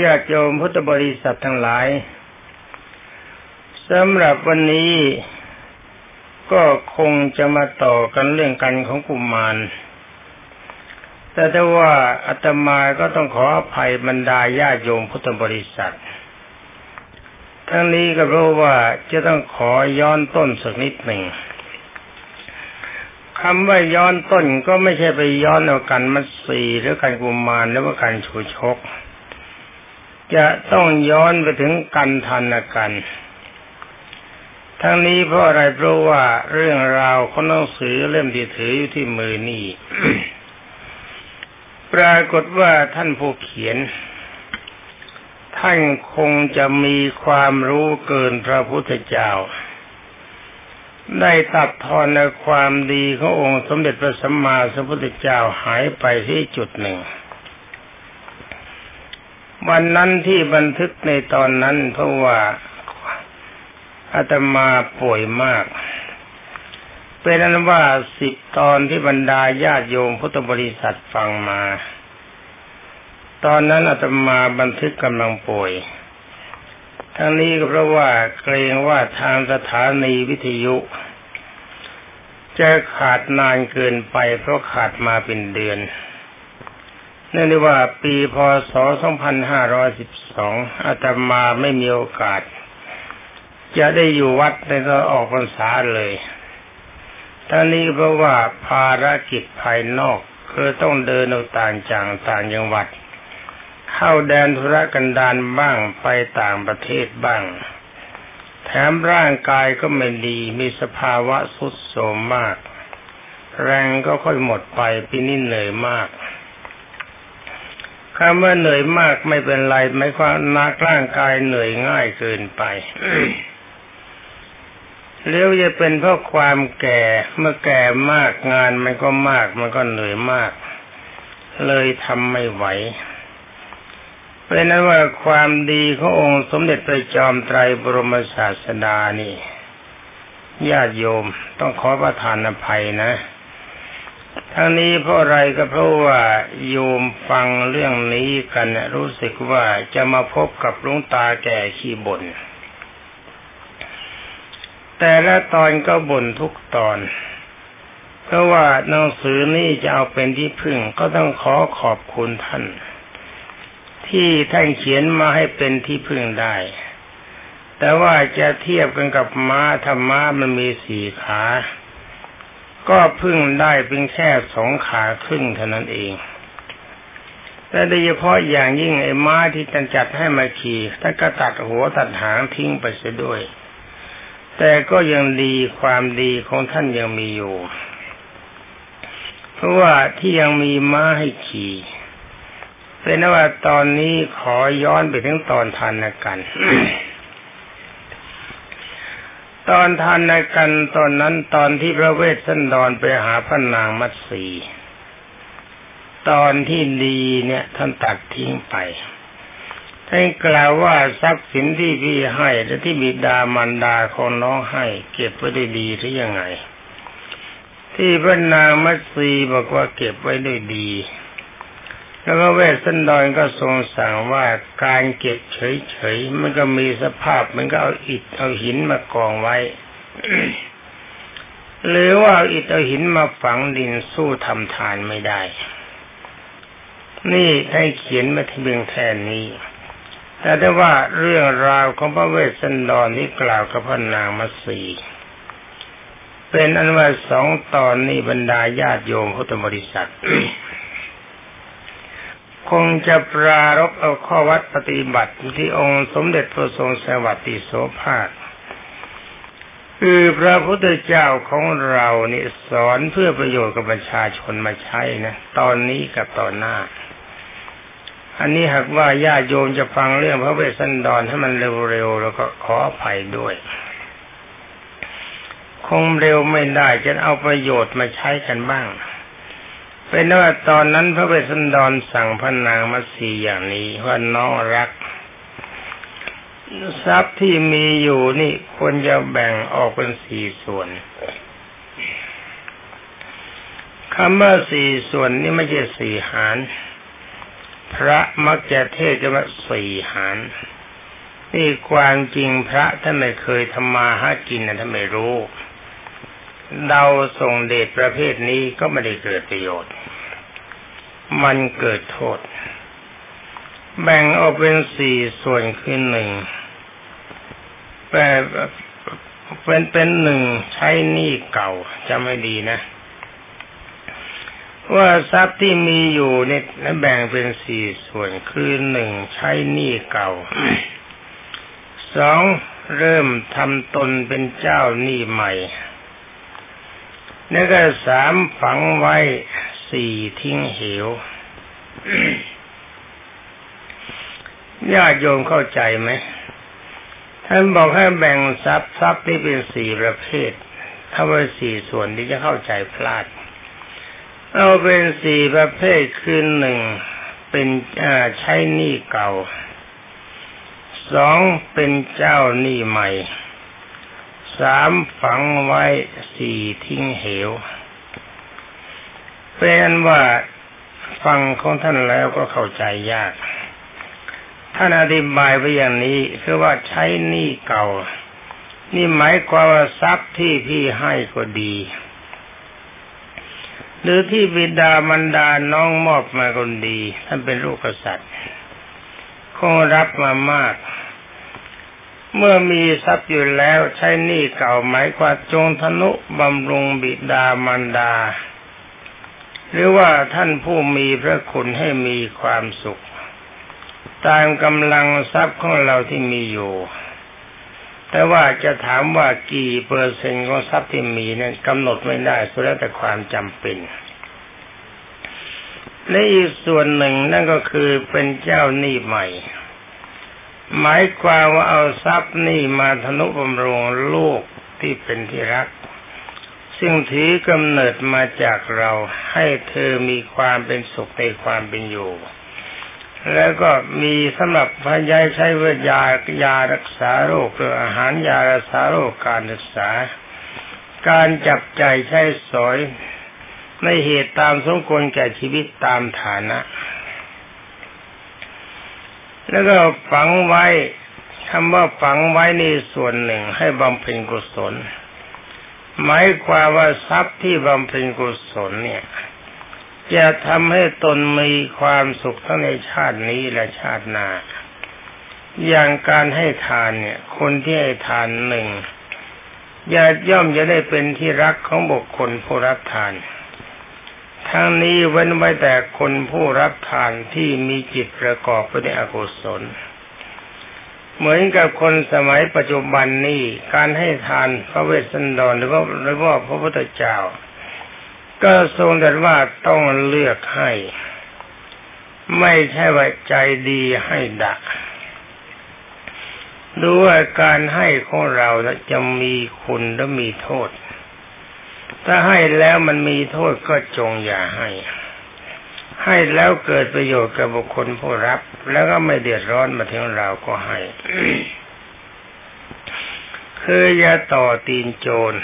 ญาติโยมพุทธบริษัททั้งหลายสำหรับวันนี้ก็คงจะมาต่อกันเรื่องกันของกุมมาร แต่ถ้าว่าอาตมาก็ต้องขออภัยบรรดาญาติโยมพุทธบริษัท ทั้งนี้ก็เพราะว่าจะต้องขอย้อนต้นสักนิดหนึ่งคำว่าย้อนต้นก็ไม่ใช่ไปย้อนเอากันมัสีหรือกันกุมารหรือว่าการชูชก จะต้องย้อนไปถึงกันทันกัน ทั้งนี้เพราะอะไรเพราะว่าเรื่องราวของหนังสือเล่มที่ถืออยู่ที่มือนี่ ปรากฏว่าท่านผู้เขียน ท่านคงจะมีความรู้เกินพระพุทธเจ้า ได้ตัดทอนในความดีขององค์สมเด็จพระสัมมาสัมพุทธเจ้าหายไปที่จุดหนึ่ง วันนั้นที่บันทึกในตอนนั้นเพราะว่าอาตมาป่วยมาก เป็นนั้นว่าสิบตอนที่บรรดาญาติโยมพุทธบริษัทฟังมา ตอนนั้นอาตมาบันทึกกำลังป่วย ทั้งนี้ก็เพราะว่าเกรงว่าทางสถานีวิทยุ จะขาดนานเกินไปเพราะขาดมาเป็นเดือน เนื่องจากว่าปีพศ 2512 อาตมาไม่มีโอกาส จะได้อยู่วัดในตอนออกพรรษาเลยทั้งนี้เพราะว่าภารกิจภายนอกคือต้องเดินต่างจังต่างจังหวัด เข้าแดนธุรกันดารบ้างไปต่างประเทศบ้าง แถมร่างกายก็ไม่ดีมีสภาวะสุดโทมมาก แรงก็ค่อยหมดไปปีนี้เหนื่อยมาก คำว่าเหนื่อยมากไม่เป็นไรไม่ความนักร่างกายเหนื่อยง่ายเกินไปเลี้ยวจะเป็นเพราะความแก่เมื่อแก่มากงานมันก็มากมันก็เหนื่อยมาก เลยทำไม่ไหวเป็นนั้นว่าความดีขององค์สมเด็จพระจอมไตรบรมศาสดานี่ญาติโยมต้องขอประทานอภัยนะ ทั้งนี้เพราะอะไรก็เพราะว่าโยมฟังเรื่องนี้กันรู้สึกว่าจะมาพบกับลุงตาแก่ขี้บน่นแต่ละตอนก็บ่นทุกตอน เพราะว่าหนังสือนี้จะเอาเป็นที่พึ่งก็ต้องขอขอบคุณท่าน ที่ท่านเขียนมาให้เป็นที่พึ่งได้ แต่ว่าจะเทียบกันกับม้าธรรมะมันมีสี่ขา ก็พึ่งได้เป็นแค่สองขาครึ่งเท่านั้นเองแต่โดยเฉพาะอย่างยิ่งไอ้ม้าที่ท่านจัดให้มาขี่ท่านก็ตัดหัวตัดหางทิ้งไปเสียด้วย แต่ก็ยังดีความดีของท่านยังมีอยู่ เพราะว่าที่ยังมีม้าให้ขี่เป็นว่าตอนนี้ขอย้อนไปถึงตอนทานกัน ตอนทานในกันตอนนั้นตอนที่พระเวสสันดรไปหาพระนางมัตสีตอนที่ดีเนี่ยท่านตัดทิ้งไปท่านกล่าวว่าทรัพย์สินที่พี่ให้และที่บิดามารดาของน้องให้ เก็บไว้ได้ดีหรือยังไง ที่พระนางมัตสีบอกว่าเก็บไว้ได้ดี แล้วก็เวสสันดรก็ทรงสั่งว่าการเก็บเฉยๆมันก็มีสภาพมันก็เอาอิฐเอาหินมากองไว้ หรือว่าเอาอิฐเอาหินมาฝังดินสู้ทำทานไม่ได้ นี่ให้เขียนมาที่เบืองแทนนี้ แต่ได้ว่าเรื่องราวของพระเวสสันดรที่กล่าวกับพระนางมัสีเป็นอันว่าสองตอนนี้บรรดาญาติโยมพุทธบริษัท คงจะปรารบเอาข้อวัดปฏิบัติที่องค์สมเด็จพระทรงสวัสดิโสภาคคือพระพุทธเจ้าของเรานี่สอนเพื่อประโยชน์กับประชาชนมาใช้นะ ตอนนี้กับตอนหน้า อันนี้หากว่าญาติโยมจะฟังเรื่องพระเวสสันดรให้มันเร็วๆแล้วก็ขออภัยด้วย คงเร็วไม่ได้จะเอาประโยชน์มาใช้กันบ้าง เป็นว่าตอนนั้นพระเวสสันดรสั่งพระนางมัสีอย่างนี้ว่าน้องรัก ทรัพย์ที่มีอยู่นี่ควรจะแบ่งออกเป็นสี่ส่วนคำว่าสี่ส่วนนี่ไม่ใช่สี่หาร พระมักจะเทศกันว่าสี่หาร นี่ความจริงพระท่านไม่เคยทำมาหากินนะท่านไม่รู้เดาส่งเดชประเภทนี้ก็ไม่ได้เกิดประโยชน์ มันเกิดโทษ แบ่งออกเป็นสี่ส่วนคือหนึ่งแปเป็นเป็นหนึ่งใช้หนี้เก่าจะไม่ดีนะ ว่าทรัพย์ที่มีอยู่เนี่ยแบ่งเป็นสี่ส่วนคือหนึ่งใช้หนี้เก่าสองเริ่มทำตนเป็นเจ้าหนี้ใหม่แล้วก็สามฝังไว้ สี่ทิ้งเหวญาติโยมเข้าใจไหมท่านบอกให้แบ่งทรัพย์ทรัพย์ที่เป็นสี่ประเภทถ้าว่าสี่ส่วนที่จะเข้าใจพลาด เอาเป็นสี่ประเภทคือหนึ่งเป็นใช้หนี้เก่าสองเป็นเจ้าหนี้ใหม่สามฝังไว้สี่ทิ้งเหว เป็นว่าฟังของท่านแล้วก็เข้าใจยาก ท่านอธิบายไว้อย่างนี้คือว่าใช้หนี้เก่า นี่หมายความว่าทรัพย์ที่พี่ให้ก็ดี หรือที่บิดามันดาน้องมอบมาก็ดี ท่านเป็นลูกกษัตริย์คงรับมามาก เมื่อมีทรัพย์อยู่แล้วใช้หนี้เก่าหมายความจงทนุบำรุงบิดามารดา หรือว่าท่านผู้มีพระคุณให้มีความสุข ตามกำลังทรัพย์ของเราที่มีอยู่ แต่ว่าจะถามว่ากี่เปอร์เซ็นต์ของทรัพย์ที่มีนั้นกำหนดไม่ได้สุดแล้วแต่ความจำเป็นและอีกส่วนหนึ่งนั่นก็คือเป็นเจ้าหนี้ใหม่ หมายความว่าเอาทรัพย์นี่มาทนุบำรุงลูกที่เป็นที่รัก ซึ่งถือกำเนิดมาจากเราให้เธอมีความเป็นสุขในความเป็นอยู่ แล้วก็มีสำหรับพยายใช้เวทยายารักษาโรคหรืออาหารยารักษาโรคการศึกษา การจับใจใช้สอยในเหตุตามสมควรแก่ชีวิตตามฐานะ แล้วก็ฝังไว้คำว่าฝังไว้ในส่วนหนึ่งให้บำเพ็ญกุศล หมายความว่าทรัพย์ที่บำเพ็ญกุศลเนี่ยจะทำให้ตนมีความสุขทั้งในชาตินี้และชาติหน้า อย่างการให้ทานเนี่ย คนที่ให้ทานหนึ่งย่าย่อมจะได้เป็นที่รักของบุคคลผู้รับทาน ทั้งนี้เว้นไว้แต่คนผู้รับทานที่มีจิตประกอบไปด้วยอกุศล เหมือนกับคนสมัยปัจจุบันนี้การให้ทานพระเวสสันดรหรือว่าหรือว่าพระพุทธเจ้า ก็ทรงแตรัสว่าต้องเลือกให้ ไม่ใช่ว่าใจดีให้ดักดูว่าการให้ของเราจะมีคุณและมีโทษ ถ้าให้แล้วมันมีโทษก็จงอย่าให้ ให้แล้วเกิดประโยชน์กับบุคคลผู้รับ แล้วก็ไม่เดือดร้อนมาถึงเราก็ให้คืออย่าต่อตีนโจร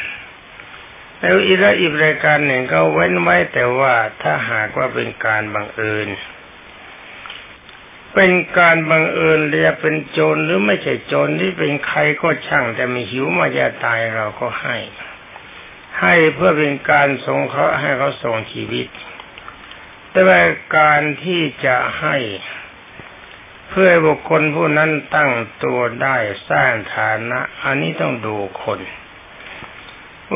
แล้วอีกอีกรายการหนึ่งก็เว้นไว้แต่ว่าถ้าหากว่าเป็นการบังเอิญเป็นการบังเอิญเรียเป็นโจรหรือไม่ใช่โจรที่เป็นใครก็ช่าง แต่มีหิวมาจะตายเราก็ให้ ให้เพื่อเป็นการสงเคราะห์ให้เขาส่งชีวิต แต่ว่าการที่จะให้เพื่อบุคคลผู้นั้นตั้งตัวได้สร้างฐานะ อันนี้ต้องดูคน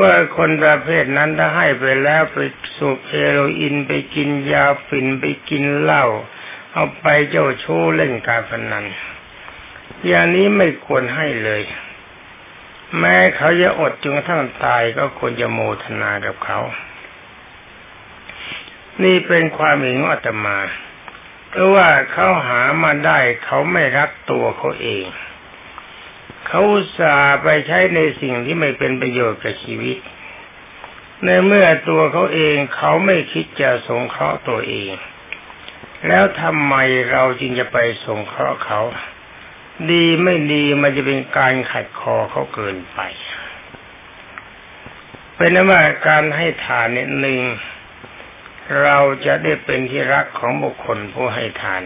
ว่าคนประเภทนั้นถ้าให้ไปแล้วไปสูบเฮโรอีนไปกินยาฝิ่นไปกินเหล้าเอาไปเจ้าชู้เล่นการพนันอย่างนี้ไม่ควรให้เลย แม้เขาจะอดจนกระทั่งตายก็ควรจะโมทนากับเขา นี่เป็นความเห็นของอาตมา เพราะว่าเขาหามาได้เขาไม่รักตัวเขาเอง เขาสาไปใช้ในสิ่งที่ไม่เป็นประโยชน์กับชีวิต ในเมื่อตัวเขาเองเขาไม่คิดจะสงเคราะห์ตัวเอง แล้วทำไมเราจึงจะไปสงเคราะห์เขา ดีไม่ดีมันจะเป็นการขัดคอเขาเกินไปเป็นนว่าการให้ทานเนี่ยหนึ่ง เราจะได้เป็นที่รักของบุคคลผู้ให้ทาน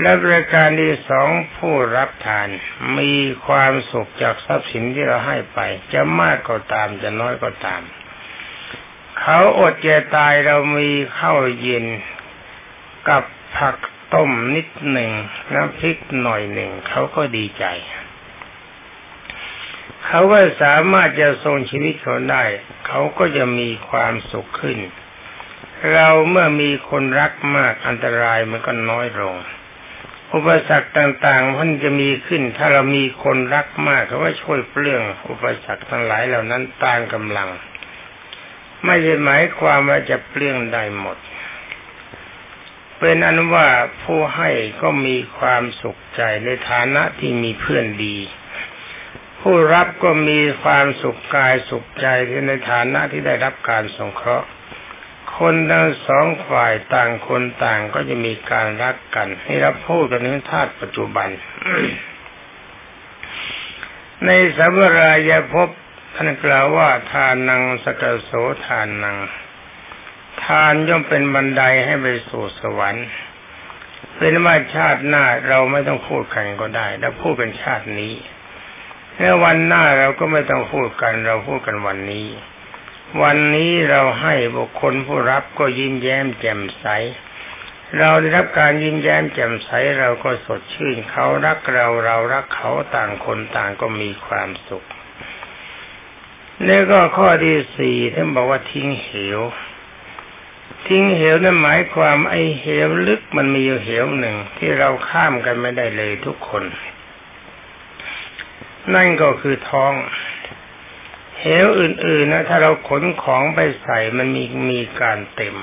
และบริการที่สองผู้รับทานมีความสุขจากทรัพย์สินที่เราให้ไป จะมากก็ตามจะน้อยก็ตาม เขาอดจะตายเรามีข้าวเย็นกับผักต้มนิดหนึ่งน้ำพริกหน่อยหนึ่งเขาก็ดีใจ เขาก็สามารถจะทรงชีวิตเขาได้ เขาก็จะมีความสุขขึ้น เราเมื่อมีคนรักมากอันตรายมันก็น้อยลง อุปสรรคต่างๆมันจะมีขึ้น ถ้าเรามีคนรักมากเขาก็ช่วยเปลื้องอุปสรรคทั้งหลายเหล่านั้นตามกำลัง ไม่ใช่หมายความว่าจะเปลื้องได้หมดเป็นอันว่าผู้ให้ก็มีความสุขใจในฐานะที่มีเพื่อนดี ผู้รับก็มีความสุขกายสุขใจที่ในฐานะที่ได้รับการสงเคราะห์ คนทั้งสองฝ่ายต่างคนต่างก็จะมีการรักกัน ให้รับพูดกันในธาตุปัจจุบัน ในสัมรายภพท่านกล่าวว่าทานังสกโสทานนัง ทานย่อมเป็นบันไดให้ไปสู่สวรรค์เป็นว่าชาติหน้าเราไม่ต้องพูดกันก็ได้เราพูดกันชาตินี้ ในวันหน้าเราก็ไม่ต้องพูดกัน เราพูดกันวันนี้ วันนี้เราให้บุคคลผู้รับก็ยิ้มแย้มแจ่มใส เราได้รับการยิ้มแย้มแจ่มใสเราก็สดชื่นเขารักเราเรารักเขาต่างคนต่างก็มีความสุขนี่ก็ข้อที่สี่ท่านบอกว่าทิ้งเหว ทิ้งเหวนั่นหมายความไอ้เหวลึกมันมีอยู่เหวหนึ่งที่เราข้ามกันไม่ได้เลยทุกคน นั่นก็คือท้องเหวอื่นๆนะถ้าเราขนของไปใส่มันมีมีการเต็ม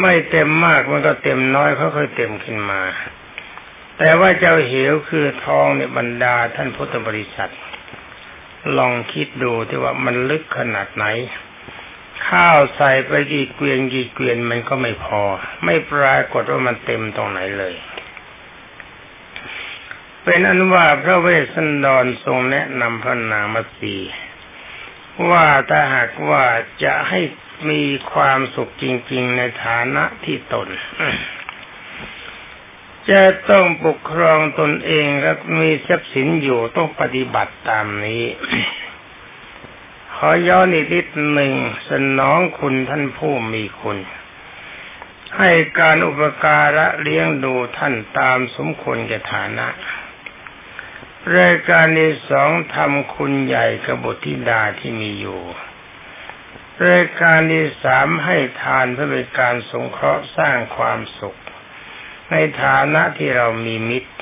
ไม่เต็มมากมันก็เต็มน้อยค่อยๆเต็มขึ้นมา แต่ว่าเจ้าเหวคือท้องเนี่ยบรรดาท่านพุทธบริษัท ลองคิดดูที่ว่ามันลึกขนาดไหน ข้าวใส่ไปกี่เกวียนกี่เกวียนมันก็ไม่พอ ไม่ปรากฏว่ามันเต็มตรงไหนเลย เป็นอันว่าพระเวสสันดรทรงแนะนำพระนางมัสีว่าถ้าหากว่าจะให้มีความสุขจริง ๆ ในฐานะที่ตน จะต้องปกครองตนเองและมีทรัพย์สินอยู่ต้องปฏิบัติตามนี้ ขอย้อนอีกนิดหนึ่งสนองคุณท่านผู้มีคุณ ให้การอุปการะเลี้ยงดูท่านตามสมควรแก่ฐานะ รายการที่สองทำคุณใหญ่กับบุตรธิดาที่มีอยู่รายการที่สามให้ทานเพื่อเป็นการสงเคราะห์สร้างความสุข ในฐานะที่เรามีมิตร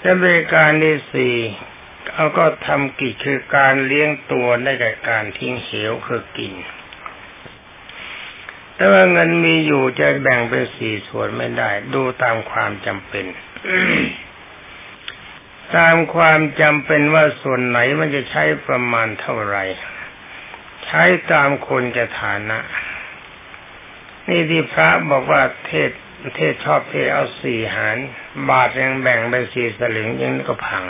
และรายการที่สี่เขาก็ทำกิจคือการเลี้ยงตัวได้กับการทิ้งเหวคือกิน แต่ว่าเงินมีอยู่จะแบ่งเป็นสี่ส่วนไม่ได้ ดูตามความจำเป็น ตามความจำเป็นว่าส่วนไหนมันจะใช้ประมาณเท่าไหร่ ใช้ตามคนจะฐานะ นี่ที่พระบอกว่าเทศเทศชอบเทศเอาสี่หาร บาทยังแบ่งเป็นสี่สลึงยังก็พัง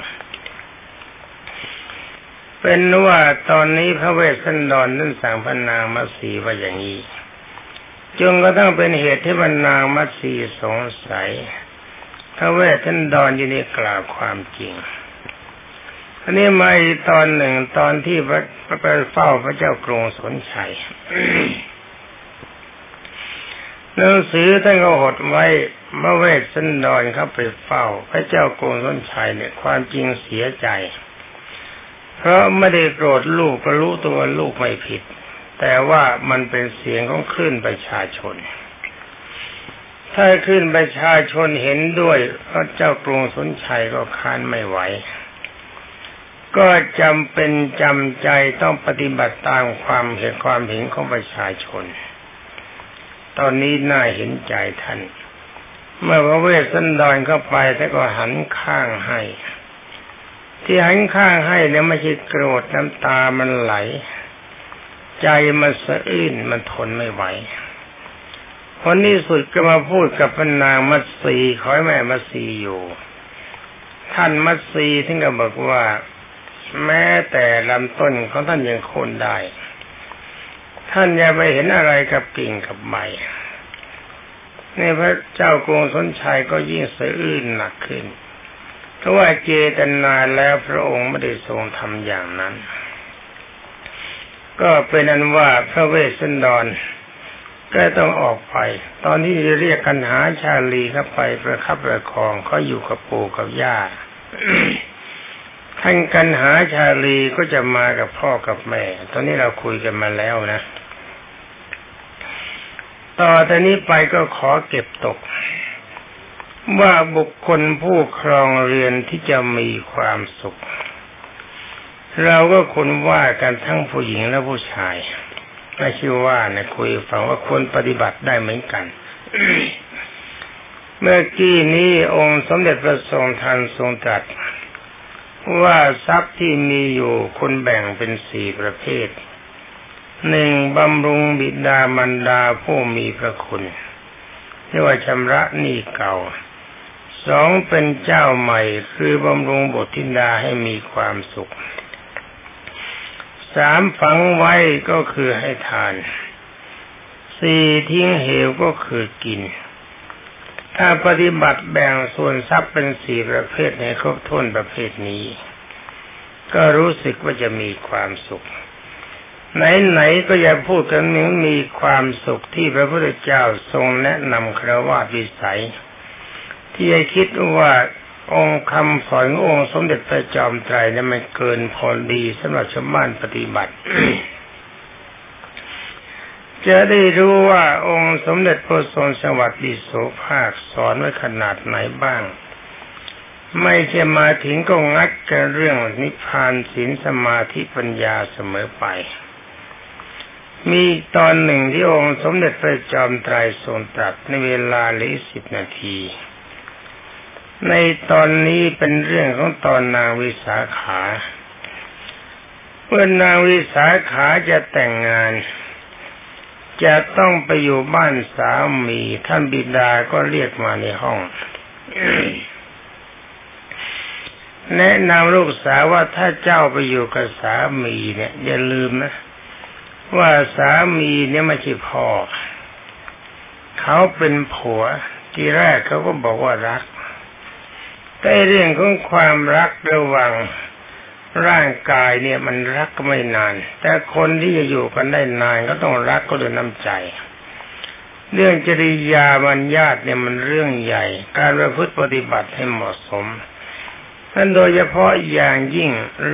เป็นว่าตอนนี้พระเวสสันดรนั้นสั่งพระนางมัสีว่าอย่างนี้จงก็ต้องเป็นเหตุที่พระนางมัสีสงสัย พระเวสสันดรยินดีกล่าวความจริงอันนี้มาอีกตอนหนึ่งตอนที่พระไปเฝ้าพระเจ้ากรุงสนชัยหนังสือท่านก็หดไว้เมื่อเวสสันดรเข้าไปเฝ้า พระเจ้ากรุงสนชัยเนี่ยความจริงเสียใจ เพราะไม่ได้โกรธลูกก็รู้ตัวลูกไม่ผิด แต่ว่ามันเป็นเสียงของคลื่นประชาชน ถ้าขึ้นประชาชนเห็นด้วยพระเจ้ากรุงสนชัยก็ค้านไม่ไหว ก็จำเป็นจำใจต้องปฏิบัติตามความเห็นความเห็นของประชาชน ตอนนี้น่าเห็นใจท่าน เมื่อพระเวสสันดรเข้าไปแต่ก็หันข้างให้ ที่หันข้างให้เนี่ยไม่ใช่โกรธน้ำตามันไหล ใจมันสะอื้นมันทนไม่ไหว คนนี้สุดก็มาพูดกับพนางมัตสีขอให้แม่มัตสีอยู่ ท่านมัตสีท่านก็บอกว่า แม้แต่ลำต้นของท่านยังโค่นได้ ท่านอย่าไปเห็นอะไรกับกิ่งกับใบนี่พระเจ้ากรุงสนชัยก็ยิ่งสะอื้นหนักขึ้น เพราะว่าเจตนาแล้วพระองค์ไม่ได้ทรงทำอย่างนั้น ก็เป็นนั้นว่าพระเวสสันดร ก็ต้องออกไป ตอนที่จะเรียกกันหาชาลีเข้าไปประคับประคองเขาอยู่กับปู่กับย่าท่านกันหาชาลีก็จะมากับพ่อกับแม่ ตอนนี้เราคุยกันมาแล้วนะ ต่อแต่นี้ไปก็ขอเก็บตก ว่าบุคคลผู้ครองเรือนที่จะมีความสุข เราก็คนว่ากันทั้งผู้หญิงและผู้ชาย ไม่ชื่อว่านะคุยฟังว่าควรปฏิบัติได้เหมือนกัน เมื่อกี้นี้องค์สมเด็จพระทรงทันทรงตรัสว่าทรัพย์ที่มีอยู่คนแบ่งเป็นสี่ประเภทหนึ่งบำรุงบิดามันดาผู้มีพระคุณเรียกว่าชำระหนี้เก่าสองเป็นเจ้าใหม่คือบำรุงบททินดาให้มีความสุข สามฝังไว้ก็คือให้ทาน สี่ทิ้งเหวก็คือกิน ถ้าปฏิบัติแบ่งส่วนทรัพย์เป็นสี่ประเภทในครบถ้วนประเภทนี้ ก็รู้สึกว่าจะมีความสุข ไหนๆก็อย่าพูดกันนึงมีความสุขที่พระพุทธเจ้าทรงแนะนำครวาวิสัย ที่ให้คิดว่า องค์คำสอนองค์สมเด็จพระจอมไตรนั้นมันเกินพอดีสำหรับชาวบ้านปฏิบัติ จะได้รู้ว่าองค์สมเด็จพระทรงสวัสดิโสภาคสอนไว้ขนาดไหนบ้าง ไม่ใช่มาถึงก็งัดกันเรื่องนิพพานศีลสมาธิปัญญาเสมอไป มีตอนหนึ่งที่องค์สมเด็จพระจอมไตรทรงตรัสในเวลาลิสิบนาที ในตอนนี้เป็นเรื่องของตอนนางวิสาขาเมื่อนางวิสาขาจะแต่งงาน จะต้องไปอยู่บ้านสามีท่านบิดาก็เรียกมาในห้อง แนะนำลูกสาวว่าถ้าเจ้าไปอยู่กับสามีเนี่ยอย่าลืมนะ ว่าสามีเนี่ยไม่ใช่พ่อ เขาเป็นผัว ทีแรกเขาก็บอกว่ารัก แต่เรื่องของความรักระหว่างร่างกายเนี่ยมันรักไม่นาน แต่คนที่จะอยู่กันได้นานก็ต้องรักก็ด้วยน้ำใจ เรื่องจริยาบัญญัติเนี่ยมันเรื่องใหญ่ การประพฤติปฏิบัติให้เหมาะสมนั่นโดยเฉพาะอย่างยิ่ง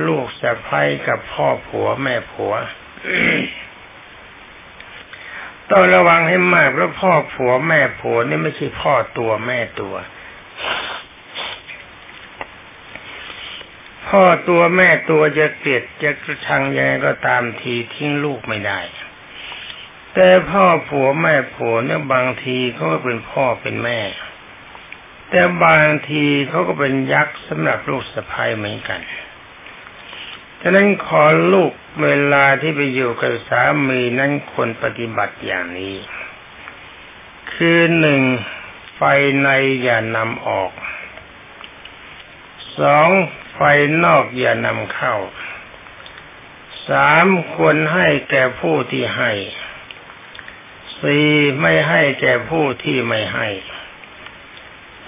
ลูกสะใภ้กับพ่อผัวแม่ผัวต้องระวังให้มากเพราะพ่อผัวแม่ผัวนี่ไม่ใช่พ่อตัวแม่ตัว พ่อตัวแม่ตัวจะเกลียดจะกระชังยังไงก็ตามทีทิ้งลูกไม่ได้ แต่พ่อผัวแม่ผัวเนี่ยบางทีเขาก็เป็นพ่อเป็นแม่ แต่บางทีเขาก็เป็นยักษ์สำหรับลูกสะพ้ายเหมือนกันฉะนั้นขอลูกเวลาที่ไปอยู่กับสามีนั้นควรปฏิบัติอย่างนี้ คือหนึ่งไฟในอย่านำออกสอง ไฟนอกอย่านำเข้า สามควรให้แก่ผู้ที่ให้ สี่ไม่ให้แก่ผู้ที่ไม่ให้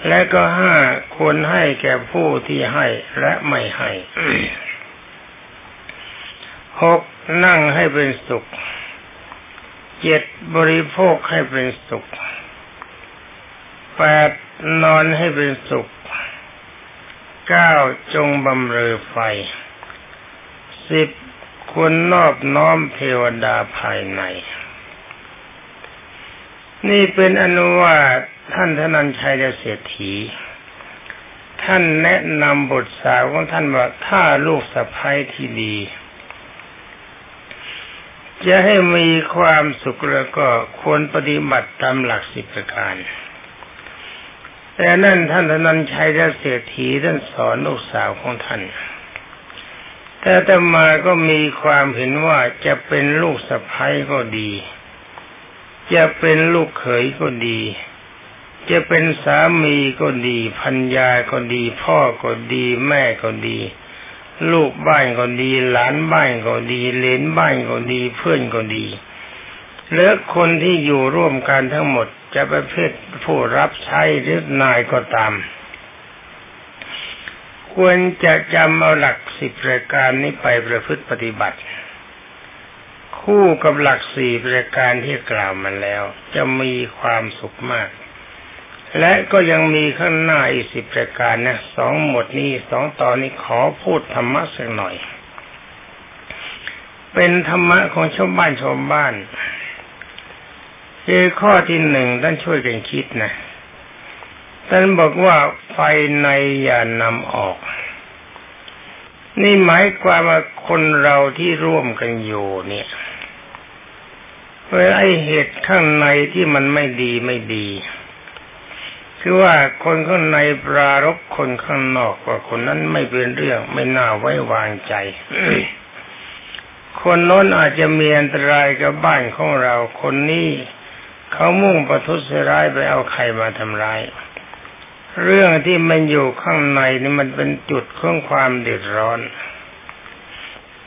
และก็ห้าควรให้แก่ผู้ที่ให้และไม่ให้หกนั่งให้เป็นสุข เจ็ดบริโภคให้เป็นสุขแปดนอนให้เป็นสุข เก้าจงบำเรอไฟสิบควรนอบน้อมเทวดาภายใน นี่เป็นอนุว่าท่านธนัญชัยเศรษฐี ท่านแนะนำบทสาวของท่านว่าถ้าลูกสะพ้ายที่ดี จะให้มีความสุขแล้วก็ควรปฏิบัติตามหลักสิบประการ แต่นั่นท่านธนันชัยเศรษฐีท่านสอนลูกสาวของท่านแต่แต่มาก็มีความเห็นว่าจะเป็นลูกสะพ้ายก็ดี จะเป็นลูกเขยก็ดี จะเป็นสามีก็ดีพัญญาก็ดี พ่อก็ดี แม่ก็ดี ลูกบ้านก็ดี หลานบ้านก็ดี เลนบ้านก็ดี เพื่อนก็ดีหรือคนที่อยู่ร่วมกันทั้งหมด จะประเภทผู้รับใช้หรือนายก็ตาม ควรจะจำเอาหลักสิบรายการนี้ไปประพฤติปฏิบัติ คู่กับหลักสี่รายการที่กล่าวมาแล้ว จะมีความสุขมาก และก็ยังมีข้างหน้าอีกสิบรายการนะสองหมดนี้สองตอนนี้ขอพูดธรรมะสักหน่อย เป็นธรรมะของชาวบ้านชาวบ้าน คือข้อที่หนึ่งท่านช่วยกันคิดนะท่านบอกว่าไฟในอย่านำออก นี่หมายความว่าคนเราที่ร่วมกันอยู่เนี่ยเวลาไอเหตุข้างในที่มันไม่ดีไม่ดี คือว่าคนข้างในปรารบคนข้างนอกว่าคนนั้นไม่เป็นเรื่องไม่น่าไว้วางใจคนโน้นอาจจะมีอันตรายกับบ้านของเรา คนนี้ เขามุ่งประทุษร้ายไปเอาใครมาทำร้าย เรื่องที่มันอยู่ข้างในนี่มันเป็นจุดของความเดือดร้อน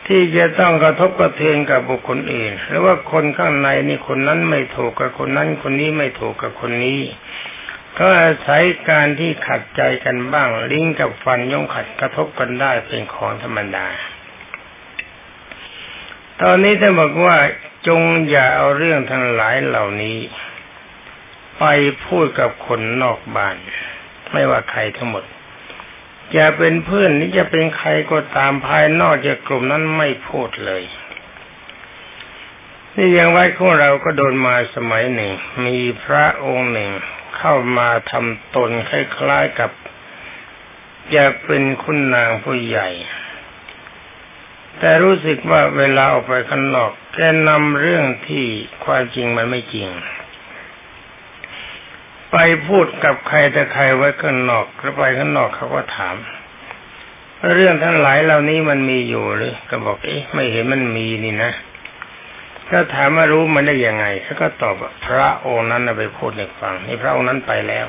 ที่จะต้องกระทบกระเทือนกับบุคคลอื่น หรือว่าคนข้างในนี่คนนั้นไม่ถูกกับคนนั้น คนนี้ไม่ถูกกับคนนี้ก็อาศัยการที่ขัดใจกันบ้าง ลิงกับฟันย่อมขัดกระทบกันได้เป็นของธรรมดา ตอนนี้ท่านบอกว่า จงอย่าเอาเรื่องทั้งหลายเหล่านี้ ไปพูดกับคนนอกบ้าน ไม่ว่าใครทั้งหมดจะเป็นเพื่อนนี่จะเป็นใครก็ตามภายนอกจากกลุ่มนั้นไม่พูดเลย นี่ยังไว้ของเราก็โดนมาสมัยหนึ่ง มีพระองค์หนึ่งเข้ามาทำตนคล้ายๆกับอยากเป็นคุณนางผู้ใหญ่ แต่รู้สึกว่าเวลาออกไปข้างนอกแกนำเรื่องที่ความจริงมันไม่จริง ไปพูดกับใครแต่ใครไว้ข้างนอกแล้วไปข้างนอกเขาก็ถาม เรื่องทั้งหลายเหล่านี้มันมีอยู่หรือก็บอกเอ๊ะไม่เห็นมันมีนี่นะถ้าถามว่ารู้มันได้ยังไงเขาก็ตอบว่าพระองค์นั้นไปพูดให้ฟังนี่พระองค์นั้นไปแล้ว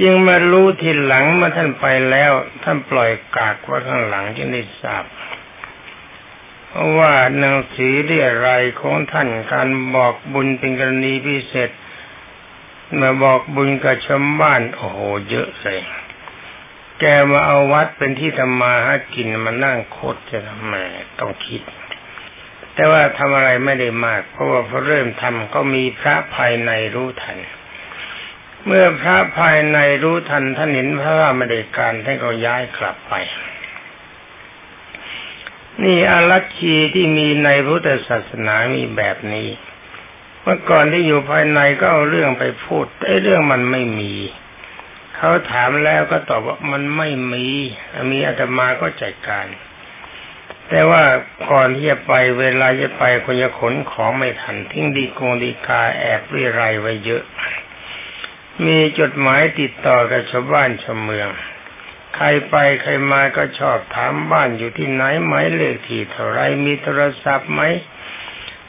จึงมารู้ทีหลังเมื่อท่านไปแล้ว ท่านปล่อยกากไว้ข้างหลังจึงได้ทราบเพราะว่าหนังสือเรียรายของท่านการบอกบุญเป็นกรณีพิเศษมาบอกบุญกับชาวบ้านโอ้โหเยอะเลย แกมาเอาวัดเป็นที่ทำมาหากินมานั่งโคตรจะทำไมต้องคิด แต่ว่าทำอะไรไม่ได้มาก เพราะว่าพอเริ่มทำก็มีพระภายในรู้ทัน เมื่อพระภายในรู้ทันท่านเห็นพระว่าไม่ได้การท่านก็ย้ายกลับไป นี่อารัชชีที่มีในพุทธศาสนามีแบบนี้ เมื่อก่อนที่อยู่ภายในก็เอาเรื่องไปพูดไอ้เรื่องมันไม่มี เขาถามแล้วก็ตอบว่ามันไม่มี มีอาตมาก็จัดการ แต่ว่าก่อนที่จะไปเวลาจะไปคนจะขนของไม่ทันทิ้งดีโกงดีกาแอบวิไรไว้เยอะ มีจดหมายติดต่อกับชาวบ้านชาวเมือง ใครไปใครมาก็ชอบถามบ้านอยู่ที่ไหนไหมเลขที่เท่าไรมีโทรศัพท์ไหม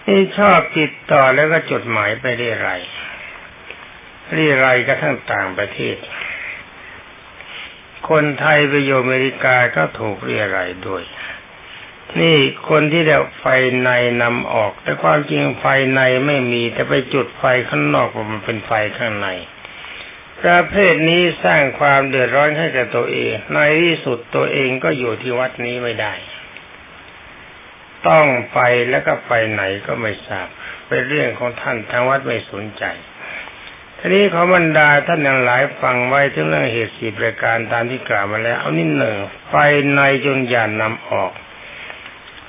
นี่ชอบติดต่อแล้วก็จดหมายไปเรื่อยไรเรื่อยไรก็ทั้งต่างประเทศ คนไทยไปอยู่อเมริกาก็ถูกเรียรายด้วย นี่คนที่เดาไฟในนำออก แต่ความจริงไฟในไม่มีแต่ไปจุดไฟข้างนอกมันเป็นไฟข้างใน ประเภทนี้สร้างความเดือดร้อนให้กับตัวเอง ในที่สุดตัวเองก็อยู่ที่วัดนี้ไม่ได้ ต้องไปแล้วก็ไปไหนก็ไม่ทราบเป็นเรื่องของท่านทางวัดไม่สนใจทีนี้ขอบรรดาท่านยังหลายฟังไว้ถึงเรื่องเหตุสีประการตามที่กล่าวมาแล้ว เอานิดหนึ่งไฟในจนอย่านนำออก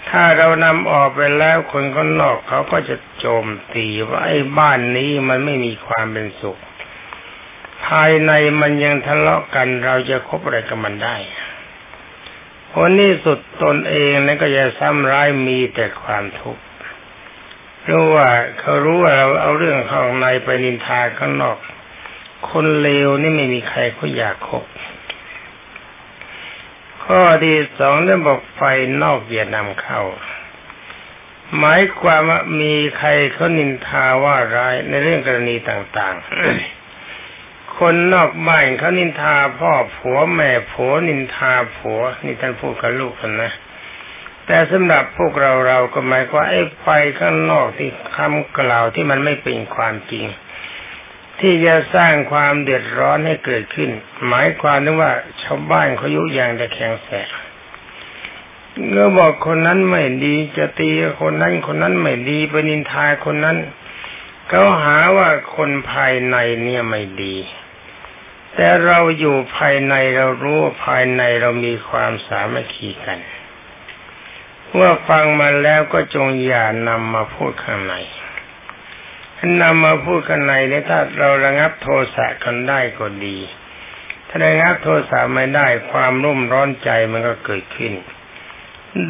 ถ้าเรานำออกไปแล้วคนข้างนอกเขาก็จะโจมตีว่าไอ้บ้านนี้มันไม่มีความเป็นสุข ภายในมันยังทะเลาะกันเราจะคบอะไรกับมันได้ผลนี้สุดตนเองนั้นก็จะซ้ำร้ายมีแต่ความทุกข์รู้ว่าเขารู้ว่าเราเอาเรื่องข้างในไปนินทาข้างนอก คนเลวนี่ไม่มีใครเขาอยากคบ ข้อที่สองเรื่องบอกไฟนอกอย่านำเข้า หมายความว่ามีใครเขานินทาว่าร้ายในเรื่องกรณีต่าง ๆ คนนอกบ้านเขานินทาพ่อผัวแม่ผัวนินทาผัว นี่ท่านพูดกับลูกกันนะ แต่สำหรับพวกเราเราก็หมายว่าไอ้ไฟข้างนอกที่คำกล่าวที่มันไม่เป็นความจริง ที่จะสร้างความเดือดร้อนให้เกิดขึ้น หมายความนึกว่าชาวบ้านเขายุยางจะแข็งแสบก็บอกคนนั้นไม่ดีจะตีคนนั้นคนนั้นไม่ดีไปนินทาคนนั้นเขาหาว่าคนภายในเนี่ยไม่ดี แต่เราอยู่ภายในเรารู้ภายในเรามีความสามัคคีกันเมื่อฟังมาแล้วก็จงอย่านำมาพูดข้างในนำมาพูดข้างในเนี่ยถ้าเราระงับโทสะกันได้ก็ดี ถ้าระงับโทสะไม่ได้ความรุ่มร้อนใจมันก็เกิดขึ้น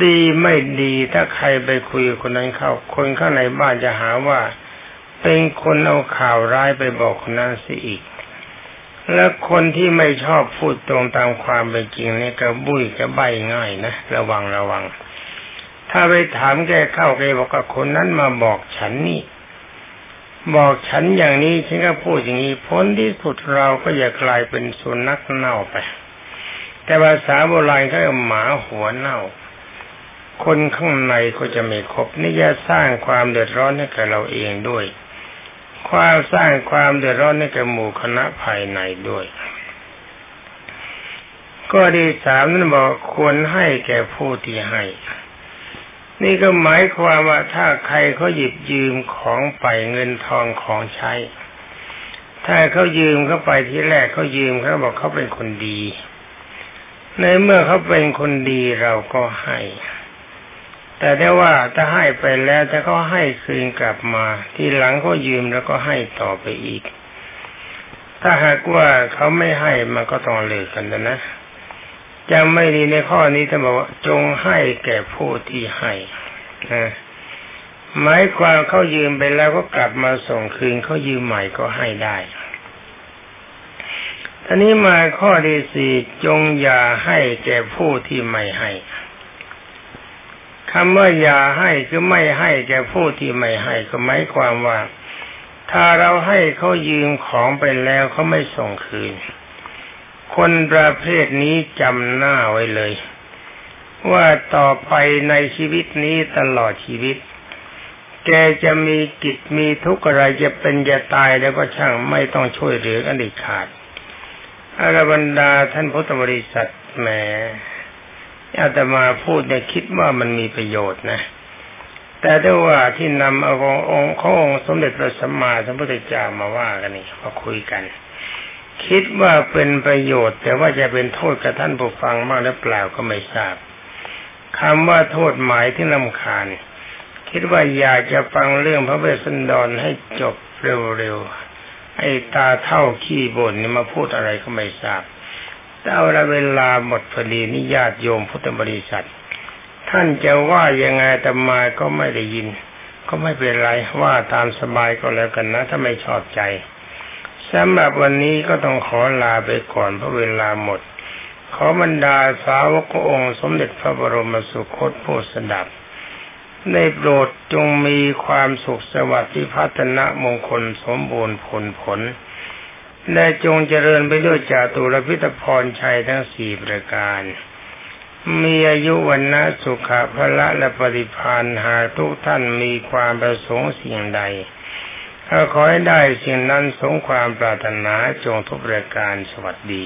ดีไม่ดีถ้าใครไปคุยคนนั้นเข้า คนข้างในบ้านจะหาว่า เป็นคนเอาข่าวร้ายไปบอกคนนั้นสิอีก และคนที่ไม่ชอบพูดตรงตามความเป็นจริงนี่ก็บุ้ยก็ใบง่ายนะระวังระวัง ถ้าไปถามแกเข้าแกบอกว่าคนนั้นมาบอกฉันนี่ บอกฉันอย่างนี้ฉันก็พูดอย่างนี้พ้นที่สุดเราก็อย่ากลายเป็นสุนัขเน่าไป แต่ภาษาโบราณเขาเรียกหมาหัวเน่า คนข้างในก็จะไม่ครบนี่จะสร้างความเดือดร้อนให้กับเราเองด้วย ความสร้างความเดือดร้อนให้กับหมู่คณะภายในด้วย ก็ดีสามนั้นบอกควรให้แก่ผู้ที่ให้ นี่ก็หมายความว่าถ้าใครเขาหยิบยืมของไปเงินทองของใช้ ถ้าเขายืมเข้าไปที่แรกเขายืมเขาบอกเขาเป็นคนดี ในเมื่อเขาเป็นคนดีเราก็ให้ แต่ได้ว่าถ้าให้ไปแล้วถ้าเขาให้คืนกลับมา ที่หลังเขายืมแล้วก็ให้ต่อไปอีก ถ้าหากว่าเขาไม่ให้มันก็ต้องเลิกกันนะจำไม่ดีในข้อนี้ท่านบอกว่าจงให้แก่ผู้ที่ให้หมายความเขายืมไปแล้วก็กลับมาส่งคืนเขายืมใหม่ก็ให้ได้ท่านี้มาข้อที่สี่จงอย่าให้แก่ผู้ที่ไม่ให้ คำว่าอย่าให้คือไม่ให้แก่ผู้ที่ไม่ให้ก็หมายความว่า ถ้าเราให้เขายืมของไปแล้วเขาไม่ส่งคืน คนประเภทนี้จำหน้าไว้เลย ว่าต่อไปในชีวิตนี้ตลอดชีวิต แกจะมีกิจมีทุกข์อะไรจะเป็นจะตายแล้วก็ช่างไม่ต้องช่วยเหลือกันดิขาดอรบรรดาท่านพุทธบริษัทแหม อาตมาพูดเนี่ยคิดว่ามันมีประโยชน์นะ แต่ด้วยว่าที่นำเอาองค์ขององค์สมเด็จพระสัมมาสัมพุทธเจ้ามาว่ากันนี่มาคุยกัน คิดว่าเป็นประโยชน์ แต่ว่าจะเป็นโทษกับท่านผู้ฟังมากหรือเปล่าก็ไม่ทราบคำว่าโทษหมายที่ลำคาญ คิดว่าอยากจะฟังเรื่องพระเวสสันดรให้จบเร็วๆไอ้ตาเท่าขี้บ่นนี่มาพูดอะไรก็ไม่ทราบ เอาละเวลาหมดพอดีนิญาติโยมพุทธบริษัท ท่านจะว่ายังไงแต่มาก็ไม่ได้ยิน ก็ไม่เป็นไรว่าตามสบายก็แล้วกันนะ ถ้าไม่ชอบใจสำหรับวันนี้ก็ต้องขอลาไปก่อนเพราะเวลาหมด ขอบรรดาสาวกองค์สมเด็จพระบรมสุคตผู้สดับได้โปรดจงมีความสุขสวัสดิพัฒนะมงคลสมบูรณ์ผลผล และจงเจริญไปด้วยจาตุรพิธพรชัยทั้งสี่ประการ มีอายุวันนะสุขะพละและปฏิพานหากทุกท่านมีความประสงค์สิ่งใดขอให้ได้สิ่งนั้นสงความปรารถนาจงทุกประการสวัสดี